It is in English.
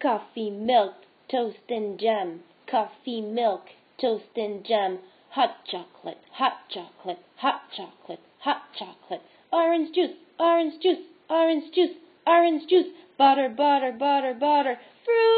Coffee, milk, toast and jam. Coffee, milk, toast and jam. Hot chocolate, hot chocolate, hot chocolate, hot chocolate. Orange juice, orange juice, orange juice, orange juice. Butter, butter, butter, butter. Fruit.